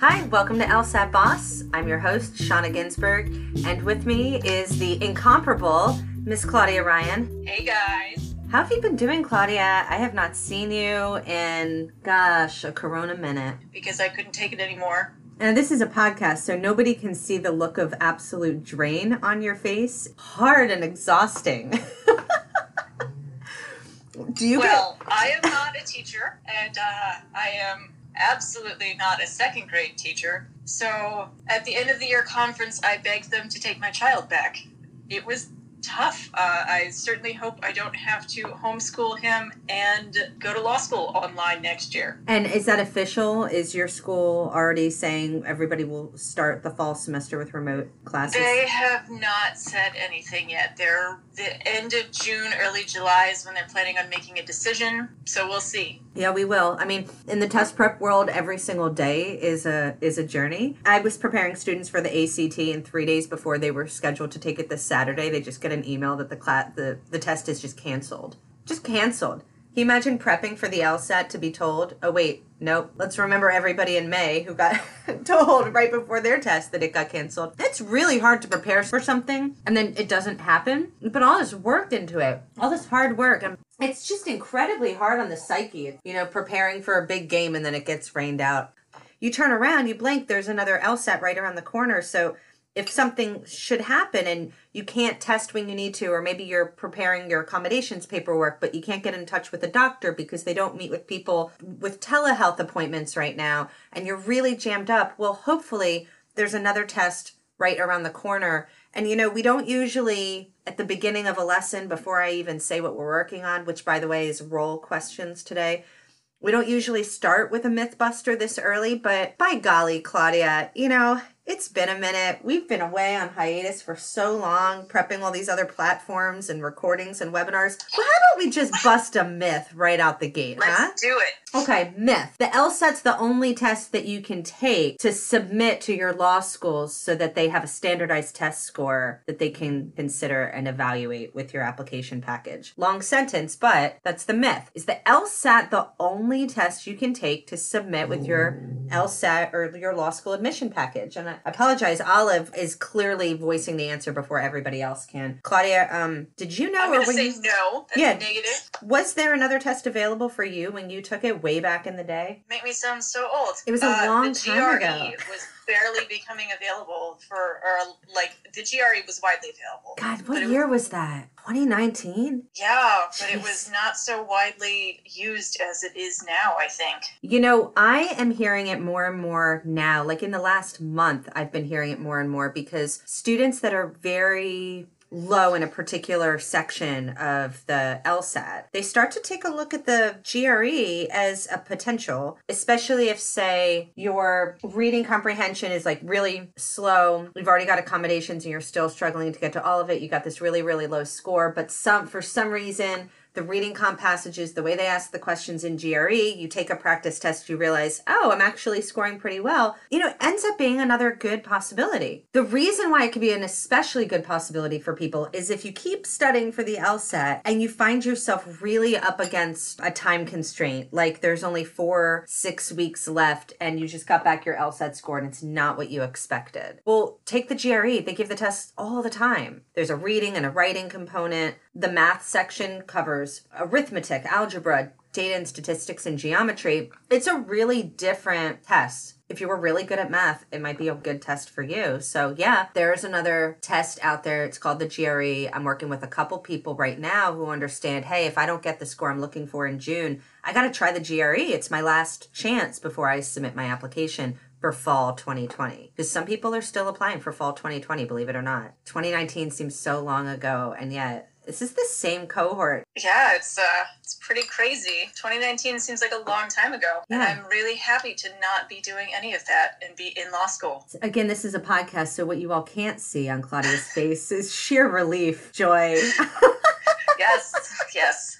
Hi, welcome to LSAT Boss. I'm your host, Shana Ginsburg, and with me is the incomparable Miss Claudia Ryan. Hey guys. How have you been doing, Claudia? I have not seen you in, gosh, a corona minute. Because I couldn't take it anymore. And this is a podcast, so nobody can see the look of absolute drain on your face. Hard and exhausting. Do you well, get... I am not a teacher, and uh, I am absolutely not a second grade teacher. So at the end of the year conference, I begged them to take my child back. It was tough. Uh, I certainly hope I don't have to homeschool him and go to law school online next year. And is that official? Is your school already saying everybody will start the fall semester with remote classes? They have not said anything yet. They're the end of June, early July is when they're planning on making a decision. So we'll see. Yeah, we will. I mean, in the test prep world, every single day is a is a journey. I was preparing students for the ACT, and three days before they were scheduled to take it this Saturday, they just get an email that the class the the test is just canceled. Just canceled. Can you imagine prepping for the LSAT to be told, oh wait, nope, let's remember everybody in May who got told right before their test that it got canceled. It's really hard to prepare for something and then it doesn't happen. But all this work into it, all this hard work, it's just incredibly hard on the psyche, you know, preparing for a big game and then it gets rained out. You turn around, you blink, there's another LSAT right around the corner. So if something should happen and you can't test when you need to, or maybe you're preparing your accommodations paperwork, but you can't get in touch with a doctor because they don't meet with people with telehealth appointments right now, and you're really jammed up, well, hopefully there's another test right around the corner. And you know, we don't usually at the beginning of a lesson, before I even say what we're working on, which by the way is role questions today, we don't usually start with a mythbuster this early, but by golly, Claudia, you know, it's been a minute. We've been away on hiatus for so long, prepping all these other platforms and recordings and webinars. Well, how don't we just bust a myth right out the gate, Let's huh? do it. Okay, myth. The LSAT's the only test that you can take to submit to your law schools so that they have a standardized test score that they can consider and evaluate with your application package. Long sentence, but that's the myth. Is the LSAT the only test you can take to submit with your LSAT or your law school admission package? And I apologize. Olive is clearly voicing the answer before everybody else can. Claudia, um, did you know? I'm or going to say you, no. Yeah. negative. Was there another test available for you when you took it way back in the day? Make me sound so old. It was a uh, long time ago. was barely becoming available for, or like the GRE was widely available. God, what year was that? 2019? Yeah, but it was not so widely used as it is now, I think. You know, I am hearing it more and more now. Like in the last month, I've been hearing it more and more because students that are very low in a particular section of the LSAT, they start to take a look at the GRE as a potential, especially if, say, your reading comprehension is like really slow. You've already got accommodations and you're still struggling to get to all of it. You got this really, really low score, but some, for some reason, the reading comp passages, the way they ask the questions in GRE, you take a practice test, you realize, oh, I'm actually scoring pretty well. You know, ends up being another good possibility. The reason why it could be an especially good possibility for people is if you keep studying for the LSAT and you find yourself really up against a time constraint, like there's only four, six weeks left and you just got back your LSAT score and it's not what you expected. Well, take the GRE. They give the tests all the time. There's a reading and a writing component. The math section covers arithmetic, algebra, data and statistics, and geometry. It's a really different test. If you were really good at math, it might be a good test for you. So, yeah, there's another test out there. It's called the GRE. I'm working with a couple people right now who understand hey, if I don't get the score I'm looking for in June, I got to try the GRE. It's my last chance before I submit my application for fall 2020 because some people are still applying for fall 2020 believe it or not 2019 seems so long ago and yet this is the same cohort Yeah, it's uh, it's pretty crazy. 2019 seems like a long time ago, and Yeah. I'm really happy to not be doing any of that and be in law school. again this is a podcast so what you all can't see on claudia's face is sheer relief joy Yes, yes.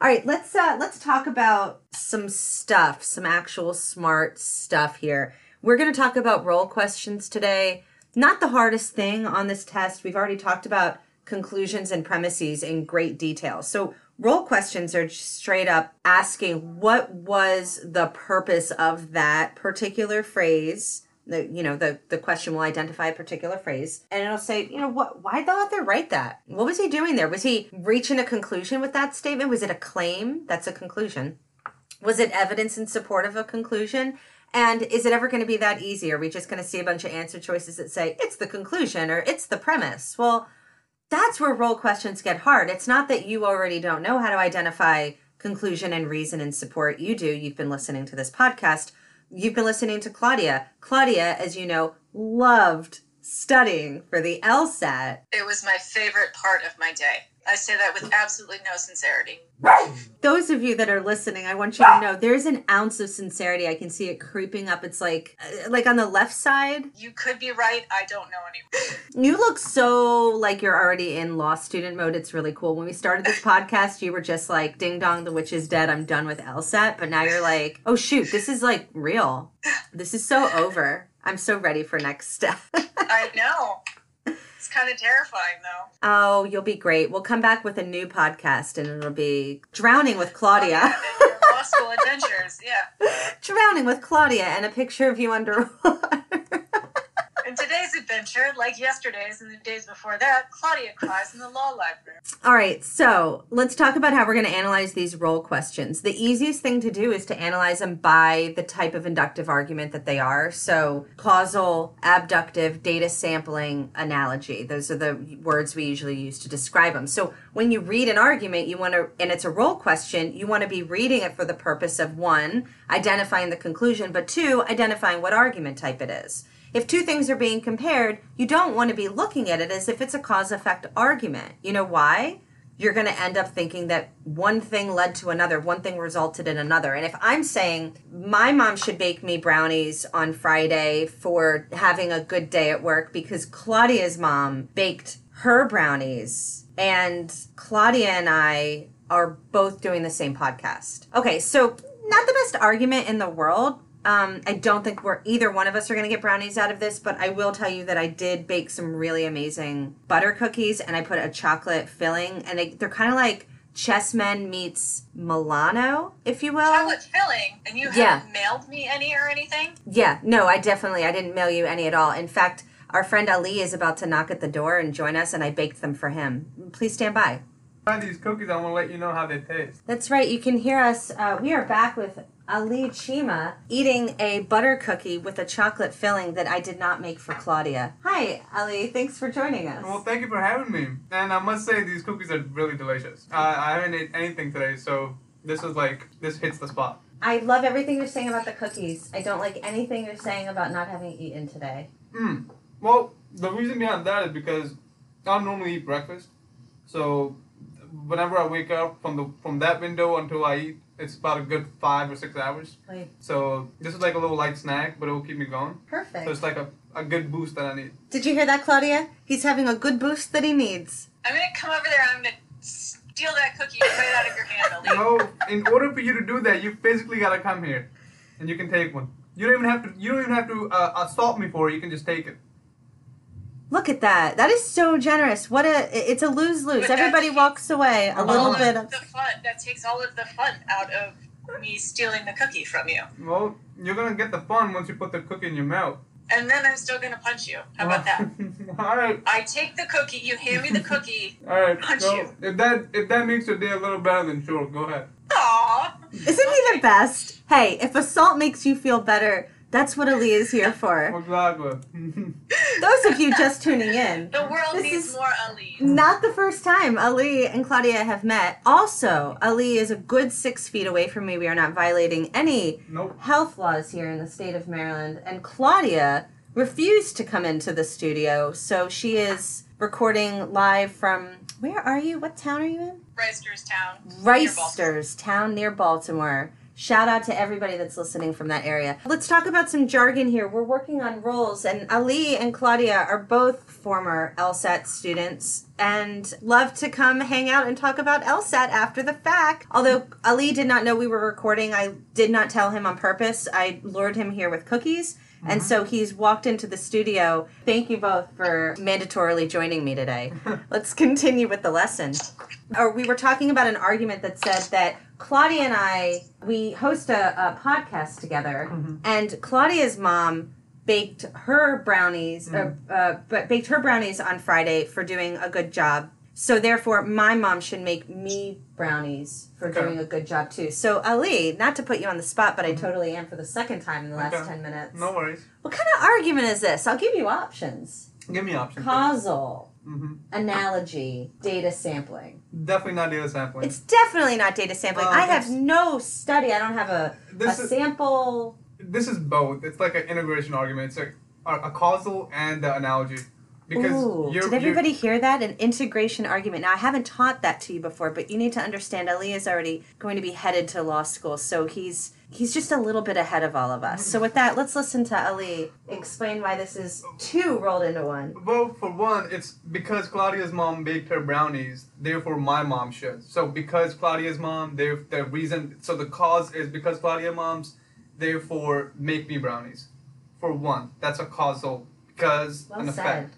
all right let's uh let's talk about some stuff some actual smart stuff here we're going to talk about role questions today not the hardest thing on this test we've already talked about conclusions and premises in great detail so role questions are straight up asking what was the purpose of that particular phrase. The, you know the the question will identify a particular phrase and it'll say you know what why the author write that what was he doing there was he reaching a conclusion with that statement was it a claim that's a conclusion was it evidence in support of a conclusion and is it ever going to be that easy? Are we just going to see a bunch of answer choices that say it's the conclusion or it's the premise? Well, that's where role questions get hard. It's not that you already don't know how to identify conclusion and reason and support. You do. You've been listening to this podcast. You've been listening to Claudia. Claudia, as you know, loved studying for the LSAT. It was my favorite part of my day. I say that with absolutely no sincerity. Those of you that are listening, I want you to know there's an ounce of sincerity. I can see it creeping up. It's like uh, like on the left side. You could be right. I don't know anymore. You look so like you're already in law student mode. It's really cool. When we started this podcast, you were just like, "Ding dong, the witch is dead. I'm done with LSAT." But now you're like, "Oh shoot, this is like real. This is so over. I'm so ready for next step." I know. It's kind of terrifying, though. Oh, you'll be great. We'll come back with a new podcast, and it'll be drowning with Claudia. Oh, yeah, law school adventures, yeah. drowning with Claudia, and a picture of you underwater. Adventure, like yesterday's and the days before that, Claudia cries in the law library. All right, so let's talk about how we're going to analyze these role questions. The easiest thing to do is to analyze them by the type of inductive argument that they are. So, causal, abductive, data sampling, analogy. Those are the words we usually use to describe them. So, when you read an argument, you want to, and it's a role question, you want to be reading it for the purpose of one, identifying the conclusion, but two, identifying what argument type it is. If two things are being compared, you don't want to be looking at it as if it's a cause effect argument. You know why? You're going to end up thinking that one thing led to another, one thing resulted in another. And if I'm saying my mom should bake me brownies on Friday for having a good day at work because Claudia's mom baked her brownies and Claudia and I are both doing the same podcast. Okay, so not the best argument in the world, um, I don't think we're either one of us are going to get brownies out of this, but I will tell you that I did bake some really amazing butter cookies and I put a chocolate filling, and they, they're kind of like Chessmen meets Milano, if you will. Chocolate filling, and you Yeah. haven't mailed me any or anything? Yeah, no, I definitely I didn't mail you any at all. In fact, our friend Ali is about to knock at the door and join us, and I baked them for him. Please stand by. Try these cookies. I want to let you know how they taste. That's right. You can hear us. Uh, we are back with Ali Cheema eating a butter cookie with a chocolate filling that I did not make for Claudia. Hi, Ali. Thanks for joining us. Well, thank you for having me. And I must say, these cookies are really delicious. I, I haven't ate anything today, so this is like this hits the spot. I love everything you're saying about the cookies. I don't like anything you're saying about not having eaten today. Mm. Well, the reason behind that is because I don't normally eat breakfast, so whenever I wake up from the from that window until I eat, it's about a good five or six hours. Wait, So this is like a little light snack, but it will keep me going. Perfect. So it's like a, a good boost that I need. Did you hear that, Claudia? He's having a good boost that he needs. I'm gonna come over there and I'm gonna steal that cookie right out of your hand, No, in order for you to do that, you physically gotta come here, and you can take one. You don't even have to. You don't even have to uh, assault me for it. You can just take it. Look at that. That is so generous. What a it's a lose-lose. Everybody takes walks away a little bit of of the fun. That takes all of the fun out of me stealing the cookie from you. Well, you're gonna get the fun once you put the cookie in your mouth. And then I'm still gonna punch you. How about that? all right, I take the cookie, you hand me the cookie. all right. Punch so you. if that if that makes your day a little better, then sure, go ahead. Aww. Isn't he the best? Hey, if assault makes you feel better, that's what Ali is here for. Those of you just tuning in, The world This needs is- more Ali. not the first time Ali and Claudia have met. Also, Ali is a good six feet away from me. We are not violating any nope. health laws here in the state of Maryland. And Claudia refused to come into the studio, so she is recording live from. Where are you? What town are you in? Reisterstown. near Baltimore. Reisters, town near Baltimore. Shout out to everybody that's listening from that area. Let's talk about some jargon here. We're working on roles, and Ali and Claudia are both former LSAT students and love to come hang out and talk about LSAT after the fact. Although Ali did not know we were recording, I did not tell him on purpose. I lured him here with cookies, And so he's walked into the studio. Thank you both for mandatorily joining me today. Let's continue with the lesson. Or we were talking about an argument that said that Claudia and I we host a, a podcast together, and Claudia's mom baked her brownies, uh, uh, but baked her brownies on Friday for doing a good job. So therefore, my mom should make me brownies for Okay. doing a good job too. So Ali, not to put you on the spot, but I totally am for the second time in the last Okay. ten minutes. No worries. What kind of argument is this? I'll give you options: Give me options. causal, hmm analogy, data sampling. Definitely not data sampling. It's definitely not data sampling. Uh, I have no study. I don't have a, a this is sample. this is both. It's like an integration argument. It's like a, a causal and the analogy. Because Ooh, did everybody hear that? An integration argument. Now, I haven't taught that to you before, but you need to understand Ali is already going to be headed to law school, so he's he's just a little bit ahead of all of us. So with that, let's listen to Ali explain why this is two rolled into one. well, for one, it's because Claudia's mom baked her brownies. Therefore, my mom should. So because Claudia's mom, there the reason. So the cause is because Claudia moms. Therefore, make me brownies. For one, that's a causal because Well an said.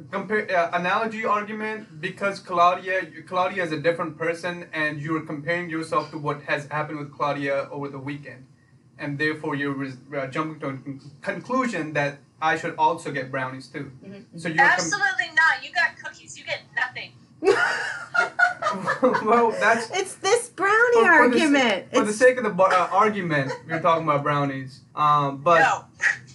Effect. compare uh, analogy argument because Claudia Claudia is a different person and you're comparing yourself to what has happened with Claudia over the weekend and therefore you're res- uh, jumping to a con- conclusion that I should also get brownies too. So you're com- Absolutely not. You got cookies. You get nothing. well that's it's this brownie for- for the s- argument. For the sake of the bu- uh, argument, we're talking about brownies. Um, but no.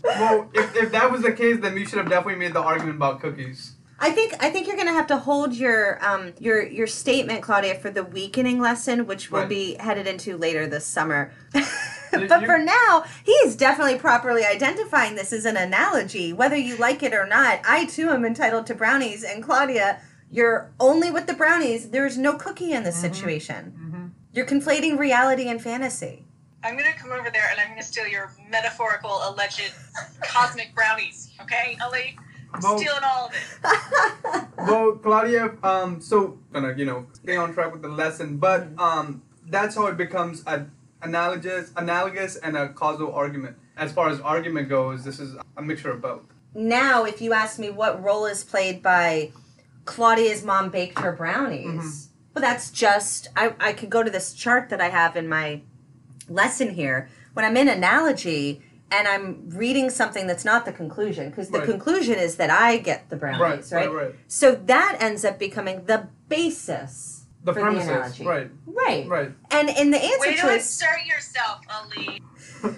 Well, if, if that was the case, then you should have definitely made the argument about cookies. I think I think you're gonna have to hold your um your your statement, Claudia, for the weakening lesson, which we'll Right. be headed into later this summer. But for now, he is definitely properly identifying this as an analogy, whether you like it or not. I too am entitled to brownies, and Claudia, you're only with the brownies. There's no cookie in this situation. Mhm. You're conflating reality and fantasy. I'm gonna come over there and I'm gonna steal your metaphorical alleged cosmic brownies. Okay, Ali? I'm Well- stealing all of it. well, Claudia, um, so gonna you know stay on track with the lesson, but um, that's how it becomes a analogous, analogous, and a causal argument. As far as argument goes, this is a mixture of both. now, if you ask me what role is played by Claudia's mom baked her brownies, Mhm. well, that's just I, I could go to this chart that I have in my lesson here when I'm in analogy and I'm reading something that's not the conclusion because the Right. conclusion is that I get the brownies, right? right, right. So that ends up becoming the basis The for premises, the analogy, right, Right. right. And in the answer Way to choice, insert yourself, Ali.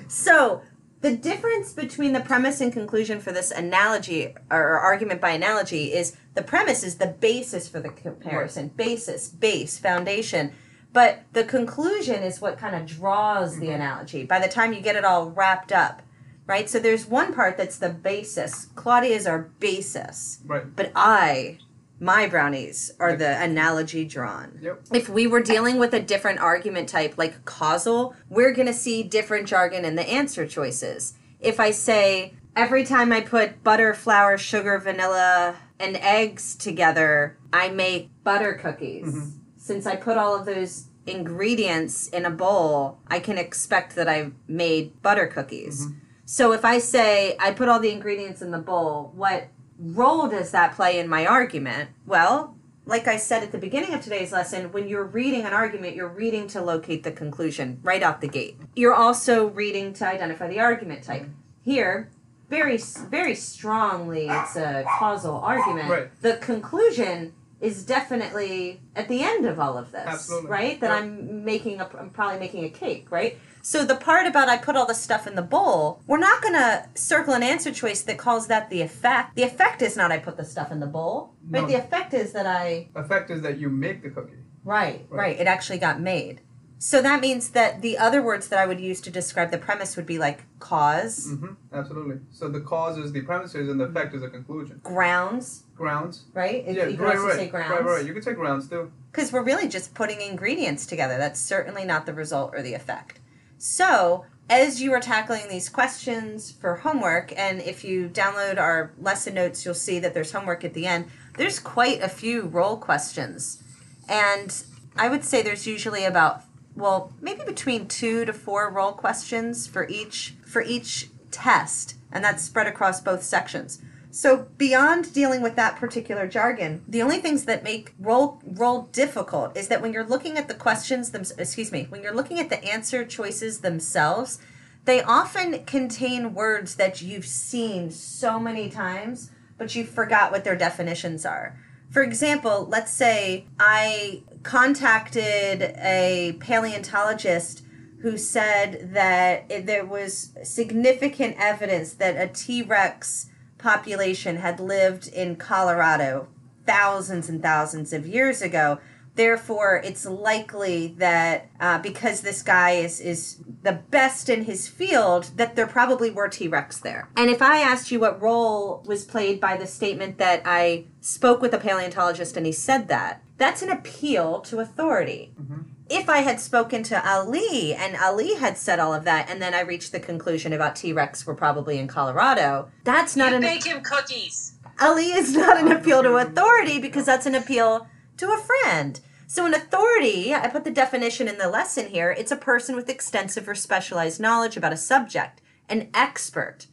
so the difference between the premise and conclusion for this analogy or argument by analogy is the premise is the basis for the comparison. Basis, base, foundation. But the conclusion is what kind of draws the analogy by the time you get it all wrapped up. Right? So there's one part that's the basis. Claudia is our basis. Right. But I, my brownies, are the analogy drawn Yep. if we were dealing with a different argument type like causal, we're going to see different jargon in the answer choices. If I say every time I put butter, flour, sugar, vanilla, and eggs together, I make butter cookies. Mhm. Since I put all of those ingredients in a bowl, I can expect that I've made butter cookies. Mm-hmm. So if I say I put all the ingredients in the bowl, what role does that play in my argument? Well, like I said at the beginning of today's lesson, when you're reading an argument, you're reading to locate the conclusion right out the gate. You're also reading to identify the argument type. Mm-hmm. Here, very very strongly it's a causal argument. Right. The conclusion is definitely at the end of all of this, Absolutely. right? That. I'm making a I'm probably making a cake, right? So the part about I put all the stuff in the bowl, we're not gonna circle an answer choice that calls that the effect. The effect is not I put the stuff in the bowl, right? No. The effect is that I Effect is that you make the cookie. right, right, Right. It actually got made. So that means that the other words that I would use to describe the premise would be like cause, hmm Absolutely. So the cause is the premises, and the effect is the conclusion. grounds, Grounds. right? Yeah, you can right, also right, say grounds. right, right. You could say grounds too. because we're really just putting ingredients together. That's certainly not the result or the effect. So, as you are tackling these questions for homework, and if you download our lesson notes, you'll see that there's homework at the end. There's quite a few role questions. And I would say there's usually about well, maybe between 2 to 4 role questions for each for each test, and that's spread across both sections. So beyond dealing with that particular jargon, the only things that make role role difficult is that when you're looking at the questions them excuse me, when you're looking at the answer choices themselves, they often contain words that you've seen so many times, but you forgot what their definitions are. For example, let's say I contacted a paleontologist who said that it, there was significant evidence that a T Rex population had lived in Colorado thousands and thousands of years ago. Therefore, it's likely that uh, because this guy is, is the best in his field, that there probably were T Rex there. And if I asked you what role was played by the statement that I spoke with a paleontologist and he said that, that's an appeal to authority. Mm-hmm if I had spoken to Ali and Ali had said all of that, and then I reached the conclusion about T Rex were probably in Colorado, that's not you an. Bake him cookies. Ali is not an appeal to authority because that's an appeal to a friend. So, an authority, I put the definition in the lesson here it's a person with extensive or specialized knowledge about a subject, an expert.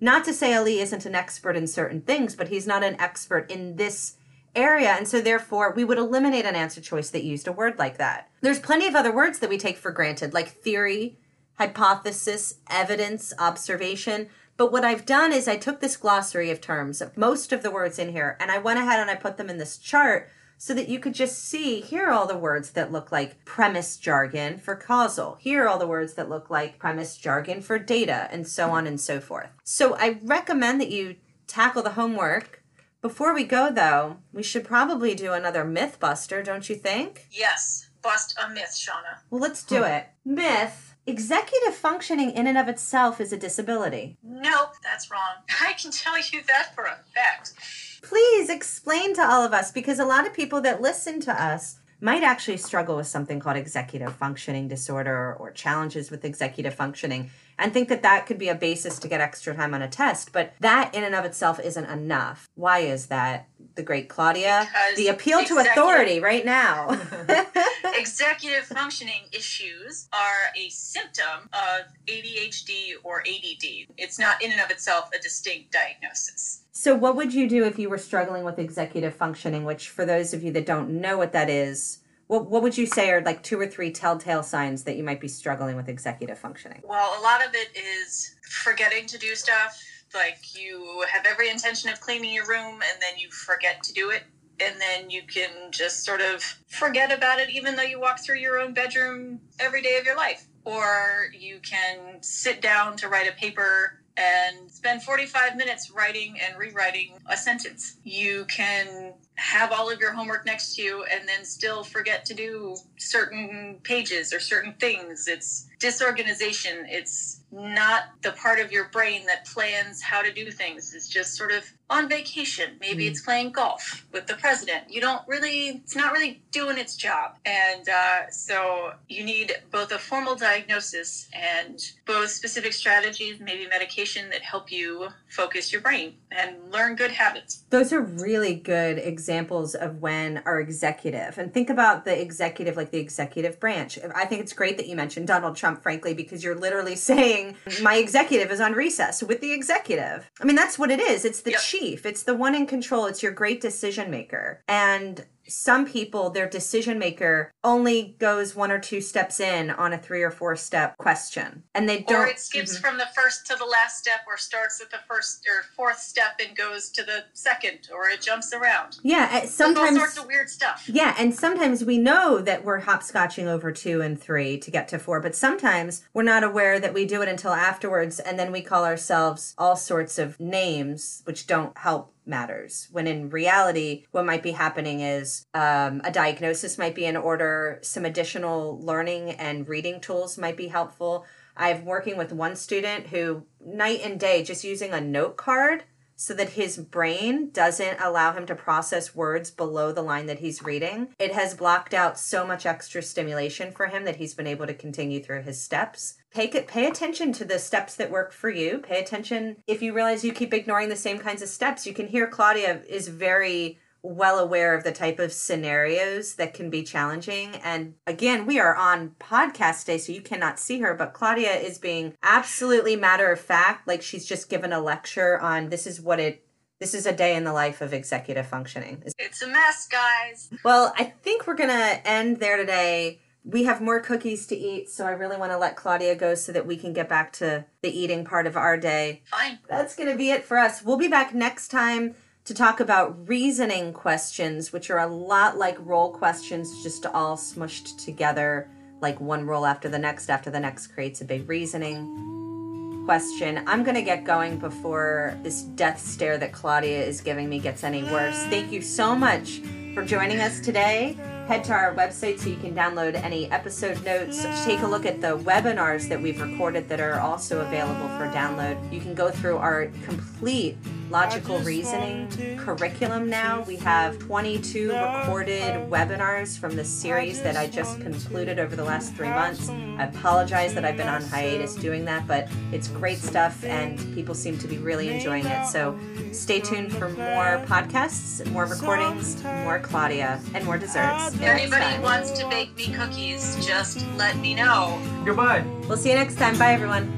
Not to say Ali isn't an expert in certain things, but he's not an expert in this area. And so, therefore, we would eliminate an answer choice that used a word like that. There's plenty of other words that we take for granted, like theory, hypothesis, evidence, observation. But what I've done is I took this glossary of terms, most of the words in here, and I went ahead and I put them in this chart so that you could just see here are all the words that look like premise jargon for causal. Here are all the words that look like premise jargon for data, and so on and so forth. So I recommend that you tackle the homework before we go, though, we should probably do another myth buster, don't you think? Yes. Bust a myth, Shana. Well, let's do hmm. it. Myth executive functioning in and of itself is a disability. Nope, that's wrong. I can tell you that for a fact. Please explain to all of us because a lot of people that listen to us might actually struggle with something called executive functioning disorder or challenges with executive functioning and think that that could be a basis to get extra time on a test. But that in and of itself isn't enough. Why is that? The great Claudia? Because the appeal to authority right now. executive functioning issues are a symptom of ADHD or ADD. It's not in and of itself a distinct diagnosis. So, what would you do if you were struggling with executive functioning? Which, for those of you that don't know what that is, what, what would you say are like two or three telltale signs that you might be struggling with executive functioning? Well, a lot of it is forgetting to do stuff. Like you have every intention of cleaning your room and then you forget to do it. And then you can just sort of forget about it, even though you walk through your own bedroom every day of your life. Or you can sit down to write a paper and spend 45 minutes writing and rewriting a sentence. You can have all of your homework next to you and then still forget to do certain pages or certain things. It's disorganization. It's not the part of your brain that plans how to do things. It's just sort of on vacation. Maybe mm. it's playing golf with the president. You don't really, it's not really doing its job. And uh, so you need both a formal diagnosis and both specific strategies, maybe medication that help you focus your brain and learn good habits. Those are really good examples of when our executive, and think about the executive like the executive branch. I think it's great that you mentioned Donald Trump, frankly, because you're literally saying my executive is on recess with the executive. I mean, that's what it is. It's the yep. chief, it's the one in control, it's your great decision maker. And some people their decision maker only goes one or two steps in on a three or four step question. And they don't or it skips mm-hmm. from the first to the last step or starts at the first or fourth step and goes to the second or it jumps around. Yeah sometimes all sorts of weird stuff. Yeah and sometimes we know that we're hopscotching over two and three to get to four but sometimes we're not aware that we do it until afterwards and then we call ourselves all sorts of names which don't help matters. When in reality what might be happening is um, a diagnosis might be in order some additional learning and reading tools might be helpful. I'm working with one student who night and day just using a note card so that his brain doesn't allow him to process words below the line that he's reading. It has blocked out so much extra stimulation for him that he's been able to continue through his steps. Pay, pay attention to the steps that work for you. Pay attention if you realize you keep ignoring the same kinds of steps. You can hear Claudia is very well aware of the type of scenarios that can be challenging. And again, we are on podcast day, so you cannot see her, but Claudia is being absolutely matter of fact, like she's just given a lecture on this is what it this is a day in the life of executive functioning. It's a mess, guys. Well, I think we're going to end there today. We have more cookies to eat, so I really want to let Claudia go so that we can get back to the eating part of our day. Fine. That's going to be it for us. We'll be back next time to talk about reasoning questions, which are a lot like role questions, just all smushed together, like one role after the next, after the next creates a big reasoning question. I'm going to get going before this death stare that Claudia is giving me gets any worse. Thank you so much for joining us today. Head to our website so you can download any episode notes. Take a look at the webinars that we've recorded that are also available for download. You can go through our complete logical reasoning curriculum now. We have 22 recorded webinars from the series that I just concluded over the last three months. I apologize that I've been on hiatus doing that, but it's great stuff and people seem to be really enjoying it. So stay tuned for more podcasts, more recordings, more Claudia, and more desserts. If anybody wants to bake me cookies, just let me know. Goodbye. We'll see you next time. Bye, everyone.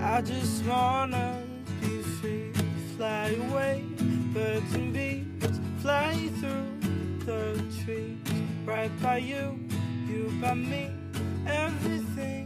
I just wanna be free, fly away, birds and bees, fly through the trees, right by you, you by me, everything